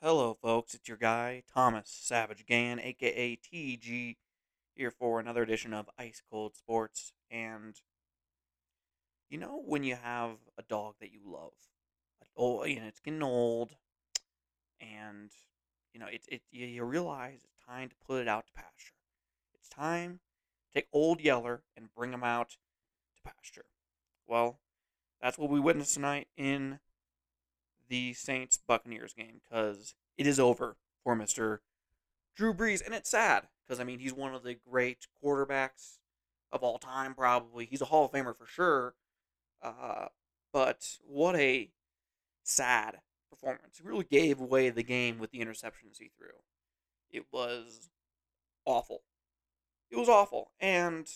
Hello, folks. It's your guy, Thomas Savage Gann, aka TG, here for another edition of Ice Cold Sports. And you know, when you have a dog that you love, oh, and it's getting old, and you know, it, it you, you realize it's time to put it out to pasture. It's time to take Old Yeller and bring him out to pasture. Well, that's what we witnessed tonight in the Saints Buccaneers game because it is over for Mr. Drew Brees. And it's sad because, I mean, he's one of the great quarterbacks of all time, probably. He's a Hall of Famer for sure. Uh, but what a sad performance. He really gave away the game with the interceptions he threw. It was awful. It was awful. And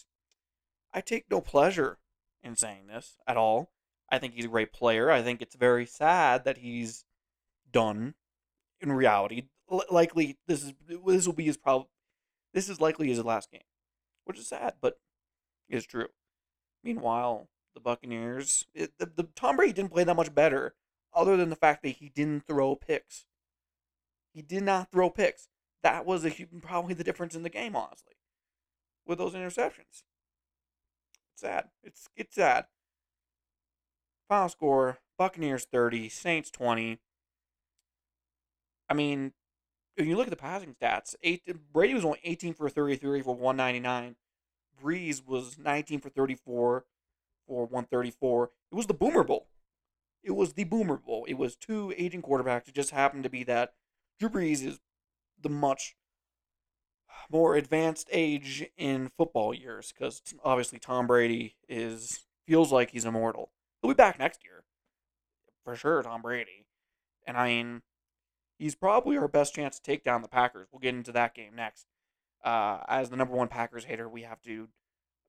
I take no pleasure in saying this at all. I think he's a great player. I think it's very sad that he's done. In reality, L- likely this is this will be his problem. This is likely his last game, which is sad, but it's true. Meanwhile, the Buccaneers, it, the, the Tom Brady didn't play that much better, other than the fact that he didn't throw picks. He did not throw picks. That was a, probably the difference in the game, honestly, with those interceptions. It's sad. It's it's sad. Final score Buccaneers 30, Saints 20. I mean, if you look at the passing stats, eight, Brady was only 18 for 33 for 199. Brees was 19 for 34 for 134. It was the Boomer Bowl. It was the Boomer Bowl. It was two aging quarterbacks. It just happened to be that Drew Brees is the much more advanced age in football years because obviously Tom Brady is feels like he's immortal. He'll be back next year. For sure, Tom Brady. And I mean, he's probably our best chance to take down the Packers. We'll get into that game next. Uh, as the number one Packers hater, we have to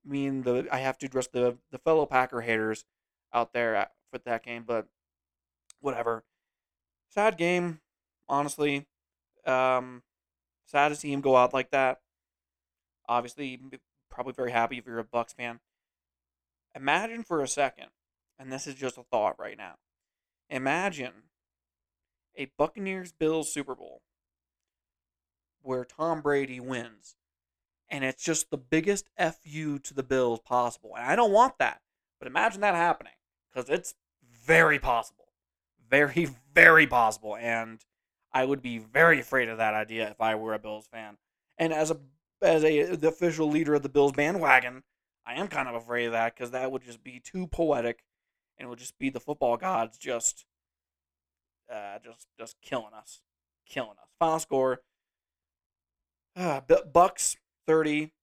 mean the I have to address the the fellow Packer haters out there for that game, but whatever. Sad game, honestly. Um, sad to see him go out like that. Obviously, probably very happy if you're a Bucks fan. Imagine for a second and this is just a thought right now. Imagine a Buccaneers Bills Super Bowl where Tom Brady wins and it's just the biggest FU to the Bills possible. And I don't want that. But imagine that happening cuz it's very possible. Very very possible and I would be very afraid of that idea if I were a Bills fan. And as a as a the official leader of the Bills bandwagon, I am kind of afraid of that because that would just be too poetic and it would just be the football gods just uh, just just killing us, killing us. Final score: uh, Bucks thirty,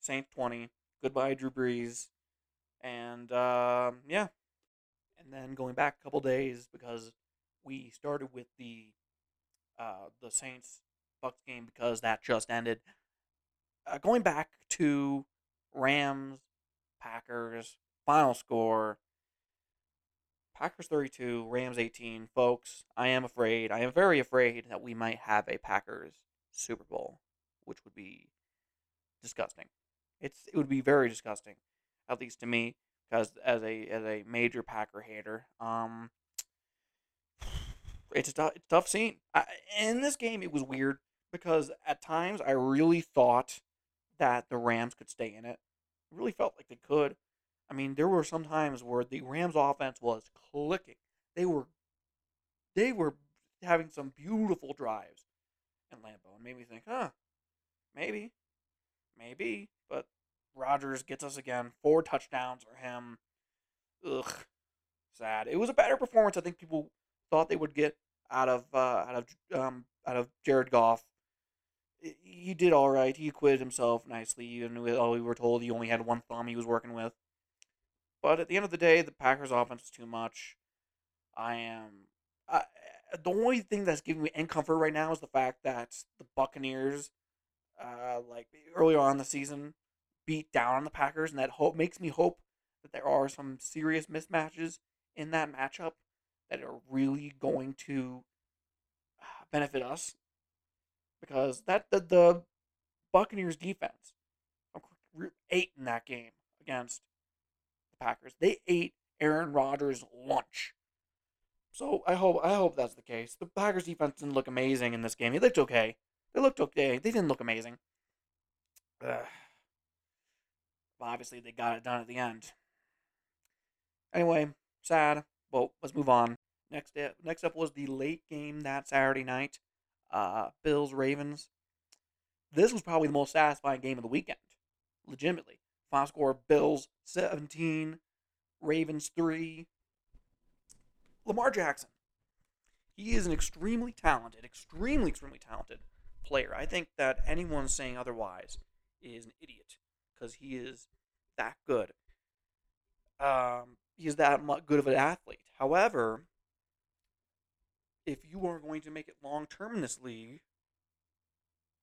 Saints twenty. Goodbye, Drew Brees, and uh, yeah, and then going back a couple days because we started with the uh, the Saints Bucks game because that just ended. Uh, going back to Rams Packers final score Packers 32, Rams 18. Folks, I am afraid, I am very afraid that we might have a Packers Super Bowl, which would be disgusting. It's it would be very disgusting, at least to me, because as a as a major Packer hater, um, it's a tough, it's a tough scene. I, in this game, it was weird because at times I really thought that the Rams could stay in it. I really felt like they could. I mean, there were some times where the Rams offense was clicking. They were they were having some beautiful drives in Lambeau and made me think, huh, maybe. Maybe. But Rodgers gets us again. Four touchdowns for him. Ugh. Sad. It was a better performance I think people thought they would get out of uh, out of um out of Jared Goff. He did all right. He acquitted himself nicely. With all we were told, he only had one thumb he was working with. But at the end of the day, the Packers' offense is too much. I am. I, the only thing that's giving me any comfort right now is the fact that the Buccaneers, uh, like earlier on in the season, beat down on the Packers, and that hope makes me hope that there are some serious mismatches in that matchup that are really going to uh, benefit us because that the, the Buccaneers defense eight in that game against the Packers. They ate Aaron Rodgers' lunch. So I hope I hope that's the case. The Packers defense didn't look amazing in this game. They looked okay. They looked okay. They didn't look amazing. Ugh. Obviously, they got it done at the end. Anyway, sad. Well, let's move on. Next, up, next up was the late game that Saturday night. Uh, Bills Ravens. This was probably the most satisfying game of the weekend. Legitimately, final score: Bills seventeen, Ravens three. Lamar Jackson. He is an extremely talented, extremely, extremely talented player. I think that anyone saying otherwise is an idiot because he is that good. Um, he's that good of an athlete. However, if you are going to make it long term in this league,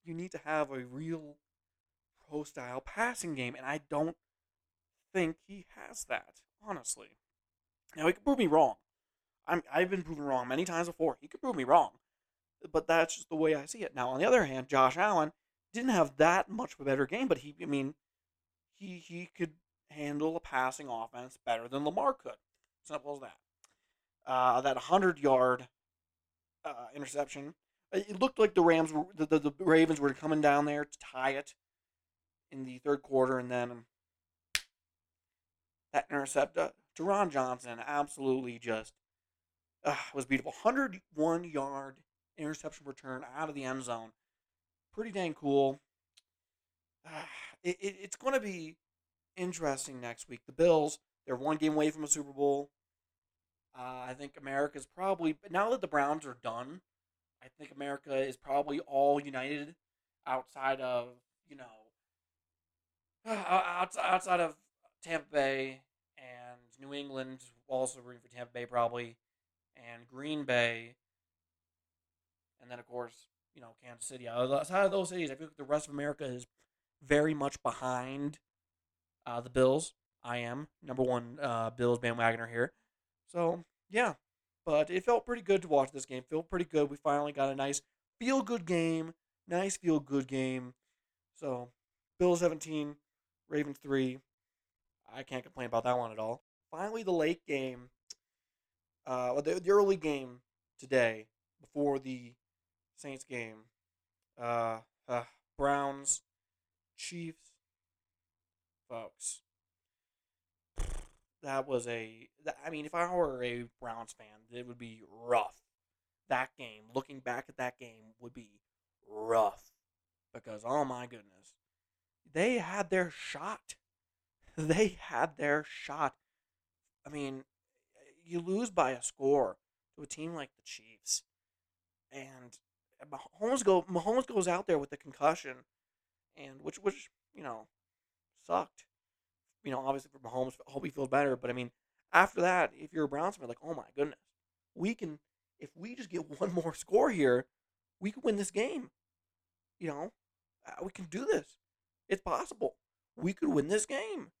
you need to have a real pro style passing game, and I don't think he has that, honestly. Now, he could prove me wrong. I'm, I've been proven wrong many times before. He could prove me wrong. But that's just the way I see it. Now, on the other hand, Josh Allen didn't have that much of a better game, but he, I mean, he he could handle a passing offense better than Lamar could. Simple as that. Uh, that 100 yard uh, interception. It looked like the Rams were the, the, the Ravens were coming down there to tie it in the third quarter, and then that intercept. Uh, Taron Johnson absolutely just uh, was beautiful. 101 yard interception return out of the end zone. Pretty dang cool. Uh, it, it, it's going to be interesting next week. The Bills, they're one game away from a Super Bowl. Uh, I think America's probably now that the Browns are done. I think America is probably all united outside of you know outside of Tampa Bay and New England, also rooting for Tampa Bay probably, and Green Bay, and then of course you know Kansas City. Outside of those cities, I feel like the rest of America is very much behind uh, the Bills. I am number one uh, Bills bandwagoner here. So yeah, but it felt pretty good to watch this game. Felt pretty good. We finally got a nice feel good game. Nice feel good game. So Bills 17, Ravens 3. I can't complain about that one at all. Finally, the late game, uh, the, the early game today before the Saints game. Uh, uh, Browns, Chiefs, folks that was a. I mean, if I were a Browns fan, it would be rough. That game, looking back at that game, would be rough because oh my goodness, they had their shot. They had their shot. I mean, you lose by a score to a team like the Chiefs, and Mahomes go Mahomes goes out there with a concussion, and which which you know sucked you know, obviously for Mahomes, hope he feels better. But I mean, after that, if you're a Browns fan, like, oh my goodness, we can, if we just get one more score here, we can win this game. You know, uh, we can do this. It's possible. We could win this game.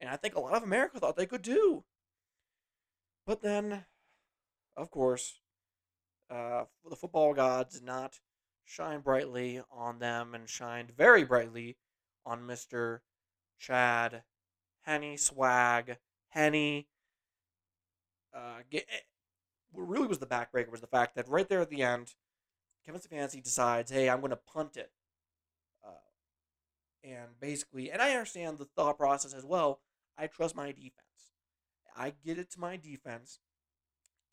And I think a lot of America thought they could do. But then, of course, uh, the football gods did not shine brightly on them and shined very brightly on Mr. Chad Henne, Swag, Henne. Uh, get, eh, what really was the backbreaker was the fact that right there at the end, Kevin Stefanski decides, hey, I'm going to punt it. And basically, and I understand the thought process as well. I trust my defense. I get it to my defense,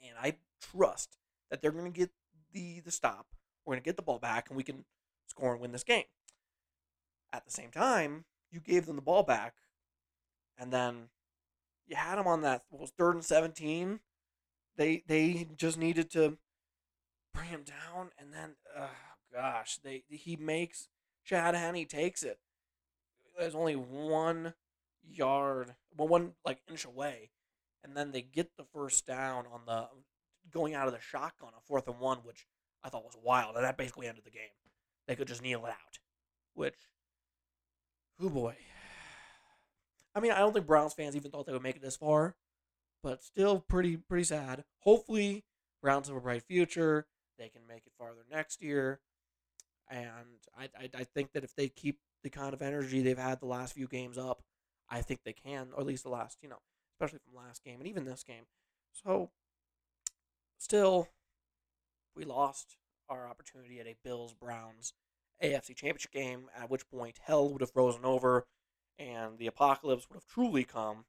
and I trust that they're going to get the the stop. We're going to get the ball back, and we can score and win this game. At the same time, you gave them the ball back and then you had them on that was third and seventeen. They they just needed to bring him down, and then gosh, they he makes Chad Henne takes it. There's only one yard, well, one like inch away, and then they get the first down on the going out of the shotgun on fourth and one, which I thought was wild, and that basically ended the game. They could just kneel it out, which, oh boy, I mean, I don't think Browns fans even thought they would make it this far, but still pretty pretty sad. Hopefully, Browns have a bright future. They can make it farther next year, and I, I I think that if they keep the kind of energy they've had the last few games up, I think they can, or at least the last you know, especially from last game and even this game. So Still, we lost our opportunity at a Bills Browns AFC Championship game, at which point hell would have frozen over and the apocalypse would have truly come.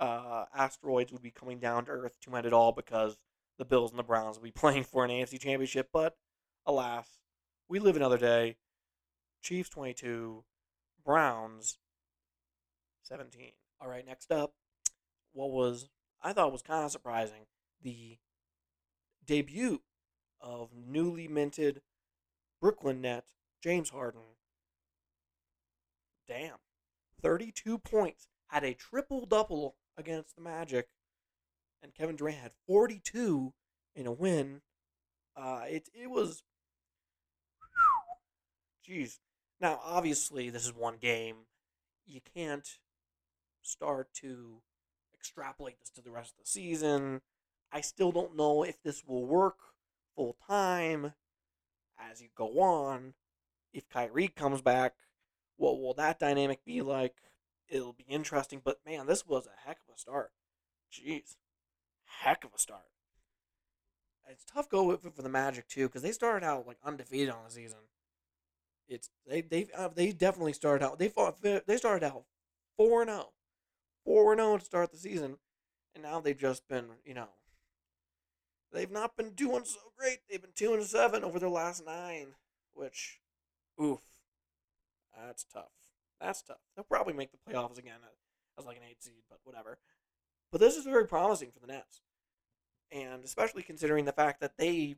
Uh, asteroids would be coming down to Earth to end it all because the Bills and the Browns would be playing for an AFC Championship. But alas, we live another day. Chiefs 22, Browns 17. All right, next up, what was I thought was kind of surprising the debut of newly minted Brooklyn net James Harden. Damn. 32 points, had a triple double against the Magic, and Kevin Durant had 42 in a win. Uh, it, it was. Jeez. Now, obviously, this is one game. You can't start to extrapolate this to the rest of the season. I still don't know if this will work full time as you go on. If Kyrie comes back, what will that dynamic be like? It'll be interesting, but man, this was a heck of a start. Jeez, heck of a start. It's tough go for the Magic too because they started out like undefeated on the season. It's they they uh, they definitely started out they fought they started out four and zero, oh. four and zero oh to start the season, and now they've just been you know they've not been doing so great. They've been two and seven over their last nine, which, oof, that's tough. That's tough. They'll probably make the playoffs again as like an eight seed, but whatever. But this is very promising for the Nets, and especially considering the fact that they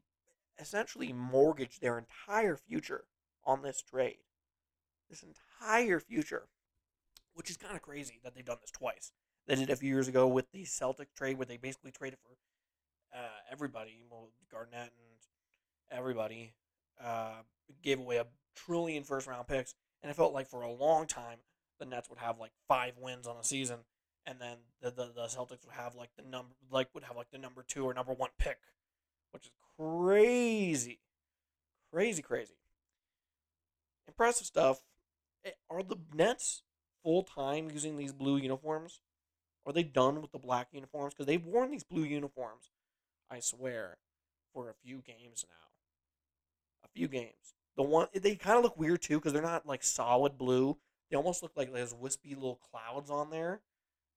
essentially mortgaged their entire future on this trade. This entire future, which is kind of crazy that they've done this twice. They did it a few years ago with the Celtic trade, where they basically traded for uh, everybody, well, Garnett and everybody, uh, gave away a trillion first round picks, and it felt like for a long time the Nets would have like five wins on a season, and then the, the, the Celtics would have like the number like would have like the number two or number one pick, which is crazy, crazy, crazy. Impressive stuff. Eh, are the Nets full time using these blue uniforms? Are they done with the black uniforms? Because they've worn these blue uniforms I swear, for a few games now. A few games. The one they kind of look weird too because they're not like solid blue. They almost look like there's wispy little clouds on there.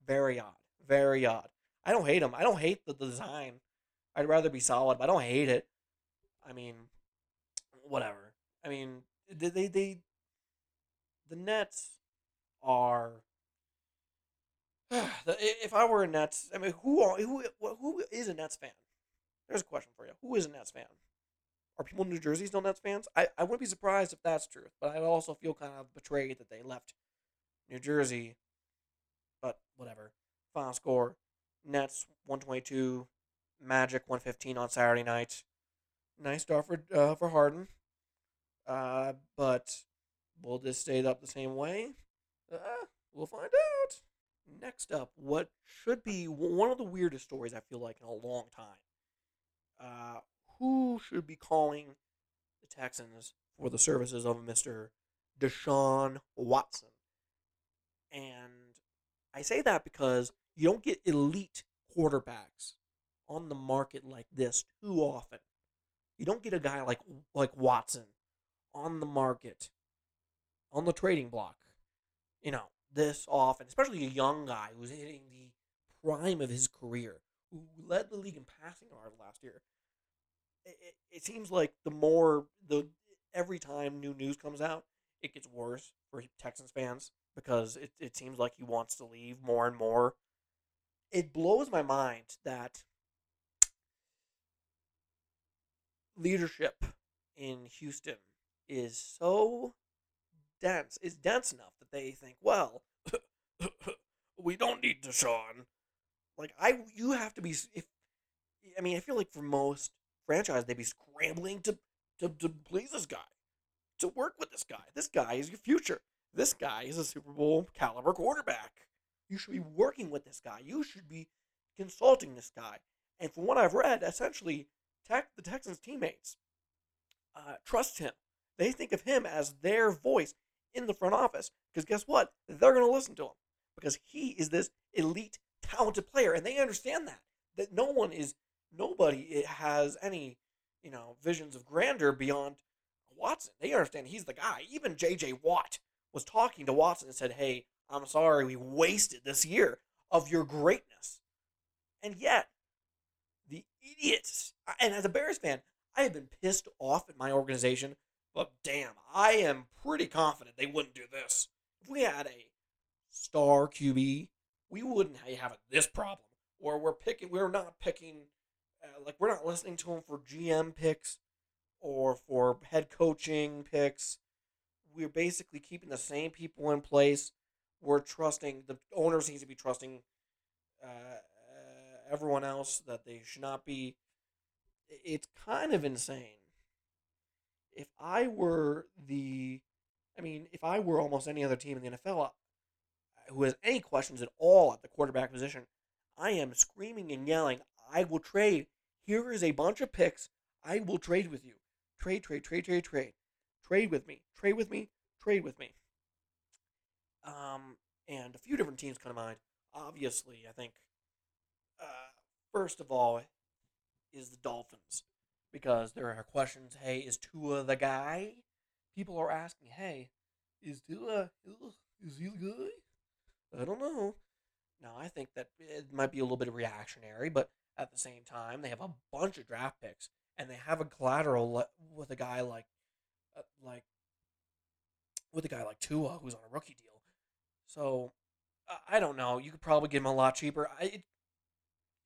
Very odd. Very odd. I don't hate them. I don't hate the design. I'd rather be solid, but I don't hate it. I mean, whatever. I mean, they they, the Nets are. if I were a Nets, I mean, who who who is a Nets fan? There's a question for you. Who is a Nets fan? Are people in New Jersey still Nets fans? I, I wouldn't be surprised if that's true, but I also feel kind of betrayed that they left New Jersey. But whatever. Final score Nets 122, Magic 115 on Saturday night. Nice start for, uh, for Harden. Uh, but will this stay up the same way? Uh, we'll find out. Next up, what should be one of the weirdest stories I feel like in a long time uh, who should be calling the Texans for the services of Mr. Deshaun Watson. And I say that because you don't get elite quarterbacks on the market like this too often. You don't get a guy like like Watson on the market on the trading block. You know, this often, especially a young guy who's hitting the prime of his career who led the league in passing yards last year. It, it, it seems like the more the every time new news comes out, it gets worse for Texans fans because it, it seems like he wants to leave more and more. It blows my mind that leadership in Houston is so dense, is dense enough that they think, well, we don't need Deshaun. Like I, you have to be. If I mean, I feel like for most franchise, they'd be scrambling to to to please this guy, to work with this guy. This guy is your future. This guy is a Super Bowl caliber quarterback. You should be working with this guy. You should be consulting this guy. And from what I've read, essentially, tech, the Texans' teammates uh, trust him. They think of him as their voice in the front office. Because guess what? They're going to listen to him because he is this elite talented player, and they understand that that no one is nobody eh, has any, you know, visions of grandeur beyond Watson. They understand he's the guy. Even J.J. Watt was talking to Watson and said, "Hey, I'm sorry we wasted this year of your greatness," and yet the idiots. And as a Bears fan, I have been pissed off at my organization, but damn, I am pretty confident they wouldn't do this. If we had a star QB, we wouldn't have this problem where we're picking, we're not picking, uh, like, we're not listening to them for GM picks or for head coaching picks. We're basically keeping the same people in place. We're trusting, the owner seems to be trusting uh, uh, everyone else that they should not be. It's kind of insane. If I were the, I mean, if I were almost any other team in the NFL who has any questions at all at the quarterback position, I am screaming and yelling, I will trade. Here is a bunch of picks. I will trade with you. Trade, trade, trade, trade, trade. Trade with me. Trade with me. Trade with me. Um, and a few different teams come to mind. Obviously, I think uh, first of all is the Dolphins because there are questions. Hey, is Tua the guy? People are asking, hey, is Tua is he the guy? I don't know. Now I think that it might be a little bit reactionary, but at the same time, they have a bunch of draft picks and they have a collateral with a guy like uh, like with a guy like Tua who's on a rookie deal. So I don't know. You could probably get him a lot cheaper. I, it,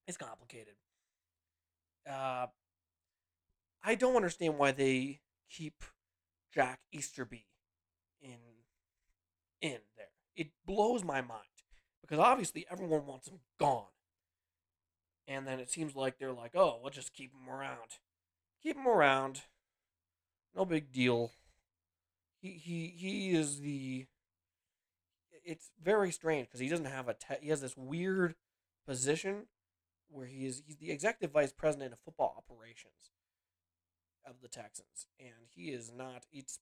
it's complicated. Uh, I don't understand why they keep Jack Easterby in in there. It blows my mind because obviously everyone wants him gone. And then it seems like they're like, "Oh, we'll just keep him around. Keep him around. No big deal." He he he is the it's very strange because he doesn't have a te- he has this weird position where he is he's the executive vice president of football operations of the Texans, and he is not. It's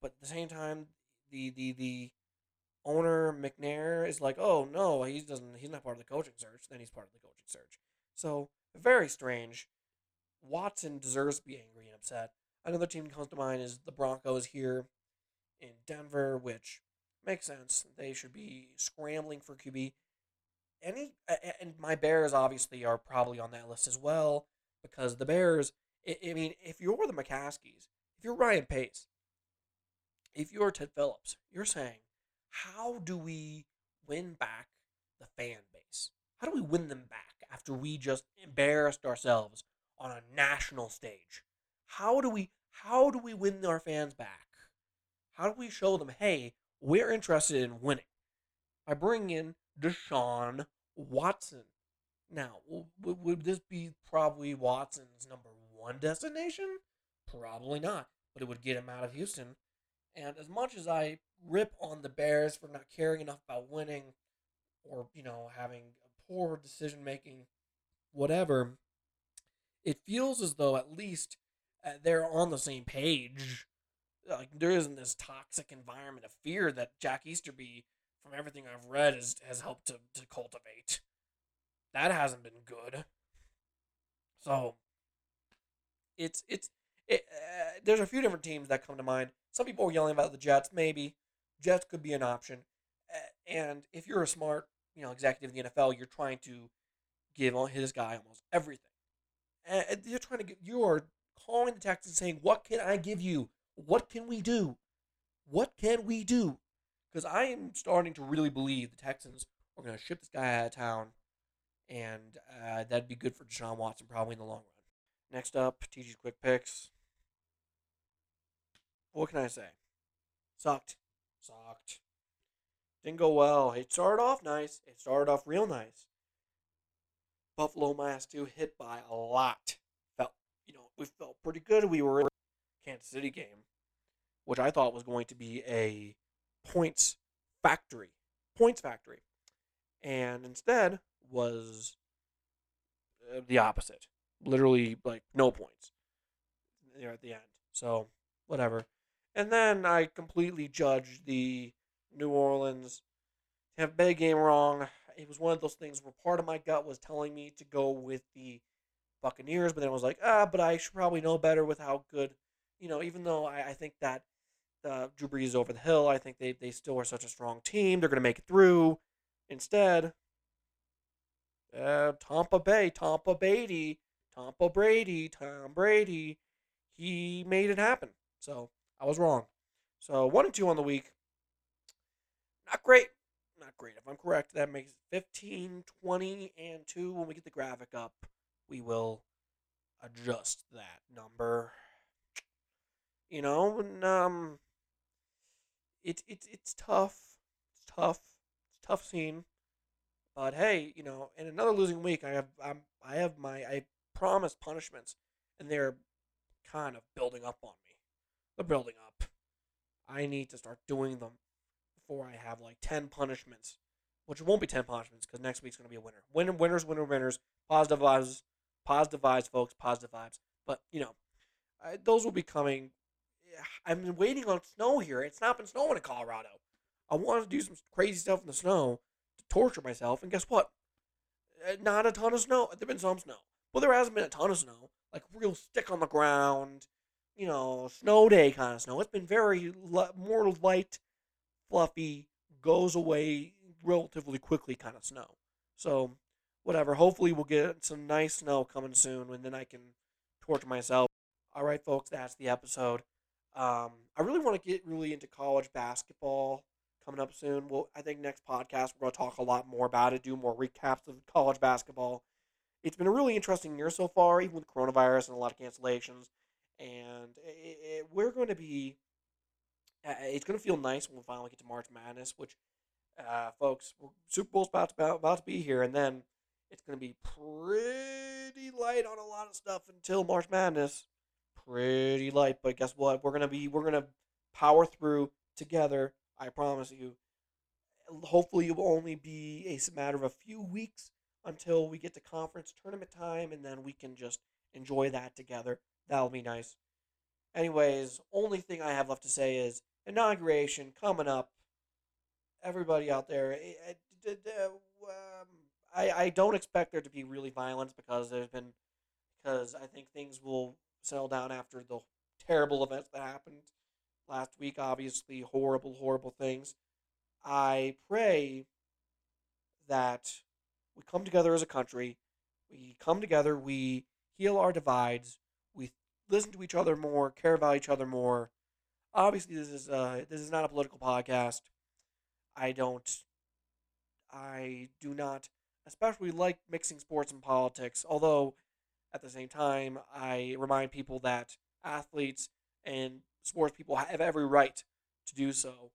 but at the same time, the the the owner McNair is like, oh no, he doesn't. He's not part of the coaching search. Then he's part of the coaching search. So very strange. Watson deserves to be angry and upset. Another team that comes to mind is the Broncos here in Denver, which makes sense. They should be scrambling for QB any and my Bears obviously are probably on that list as well because the Bears. I, mean, if you're the McCaskies, if you're Ryan Pace, if you're Ted Phillips, you're saying, how do we win back the fan base? How do we win them back after we just embarrassed ourselves on a national stage? How do we how do we win our fans back? How do we show them, hey, we're interested in winning by bringing in Deshaun Watson. Now, would this be probably Watson's number one destination? Probably not, but it would get him out of Houston. And as much as I rip on the Bears for not caring enough about winning or, you know, having poor decision making, whatever, it feels as though at least uh, they're on the same page. Like there isn't this toxic environment of fear that Jack Easterby from everything I've read, has, has helped to, to cultivate. That hasn't been good. So, it's, it's, it, uh, there's a few different teams that come to mind. Some people are yelling about the Jets, maybe. Jets could be an option. Uh, and if you're a smart, you know, executive in the NFL, you're trying to give on his guy almost everything. And you're trying to get, you are calling the Texans saying, What can I give you? What can we do? What can we do? because I am starting to really believe the Texans are going to ship this guy out of town, and uh, that'd be good for Deshaun Watson probably in the long run. Next up, TG's quick picks. What can I say? Sucked. Sucked. Didn't go well. It started off nice. It started off real nice. Buffalo minus two hit by a lot. Felt, you know, we felt pretty good. We were in Kansas City game, which I thought was going to be a points factory, points factory, and instead was uh, the opposite. Literally, like no points there at the end. So whatever. And then I completely judged the New Orleans Tampa Bay game wrong. It was one of those things where part of my gut was telling me to go with the Buccaneers, but then I was like, ah, but I should probably know better with how good, you know, even though I, I think that uh, Drew Brees is over the hill, I think they, they still are such a strong team. They're going to make it through. Instead, uh, Tampa Bay, Tampa Brady, Tampa Brady, Tom Brady, he made it happen. So I was wrong. So one and two on the week. Not great. Not great. If I'm correct, that makes 15, 20, and 2. When we get the graphic up, we will adjust that number. You know, and, um, it, it, it's tough. It's tough. It's tough scene. But hey, you know, in another losing week, I have I'm, I have my I promised punishments, and they're kind of building up on me. They're building up. I need to start doing them before I have like ten punishments, which won't be ten punishments because next week's gonna be a winner. Winner, winners, winner, winners. Positive vibes, positive vibes, folks. Positive vibes. But you know, I, those will be coming. I've been waiting on snow here. It's not been snowing in Colorado. I wanted to do some crazy stuff in the snow to torture myself, and guess what? Uh, Not a ton of snow. There's been some snow, but there hasn't been a ton of snow. Like real stick on the ground, you know, snow day kind of snow. It's been very more light, fluffy, goes away relatively quickly kind of snow. So, whatever. Hopefully, we'll get some nice snow coming soon, and then I can torture myself. All right, folks, that's the episode. Um, I really want to get really into college basketball coming up soon. Well, I think next podcast we're going to talk a lot more about it, do more recaps of college basketball. It's been a really interesting year so far, even with coronavirus and a lot of cancellations. And it, it, we're going to be, uh, it's going to feel nice when we finally get to March Madness, which, uh, folks, Super Bowl's about to, about to be here. And then it's going to be pretty light on a lot of stuff until March Madness. Pretty light, but guess what? We're gonna be we're gonna power through together. I promise you. Hopefully, it will only be a matter of a few weeks until we get to conference tournament time, and then we can just enjoy that together. That'll be nice. Anyways, only thing I have left to say is inauguration coming up. Everybody out there, eh, eh, d- um, I I don't expect there to be really violence because there's been because I think things will settle down after the terrible events that happened last week. Obviously, horrible, horrible things. I pray that we come together as a country. We come together. We heal our divides. We listen to each other more. Care about each other more. Obviously, this is uh, this is not a political podcast. I don't. I do not especially like mixing sports and politics. Although, at the same time, I remind people that athletes and sports people have every right to do so.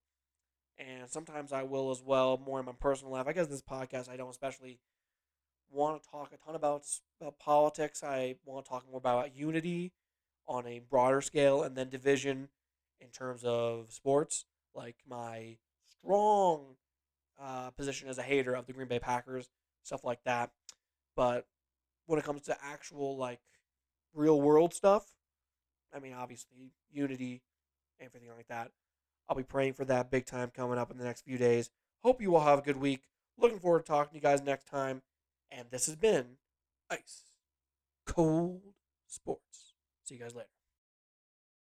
And sometimes I will as well, more in my personal life. I guess this podcast, I don't especially want to talk a ton about, about politics. I want to talk more about unity on a broader scale and then division in terms of sports. Like my strong uh, position as a hater of the Green Bay Packers, stuff like that. But when it comes to actual, like, real world stuff, I mean, obviously, unity, everything like that. I'll be praying for that big time coming up in the next few days. Hope you all have a good week. Looking forward to talking to you guys next time. And this has been Ice Cold Sports. See you guys later.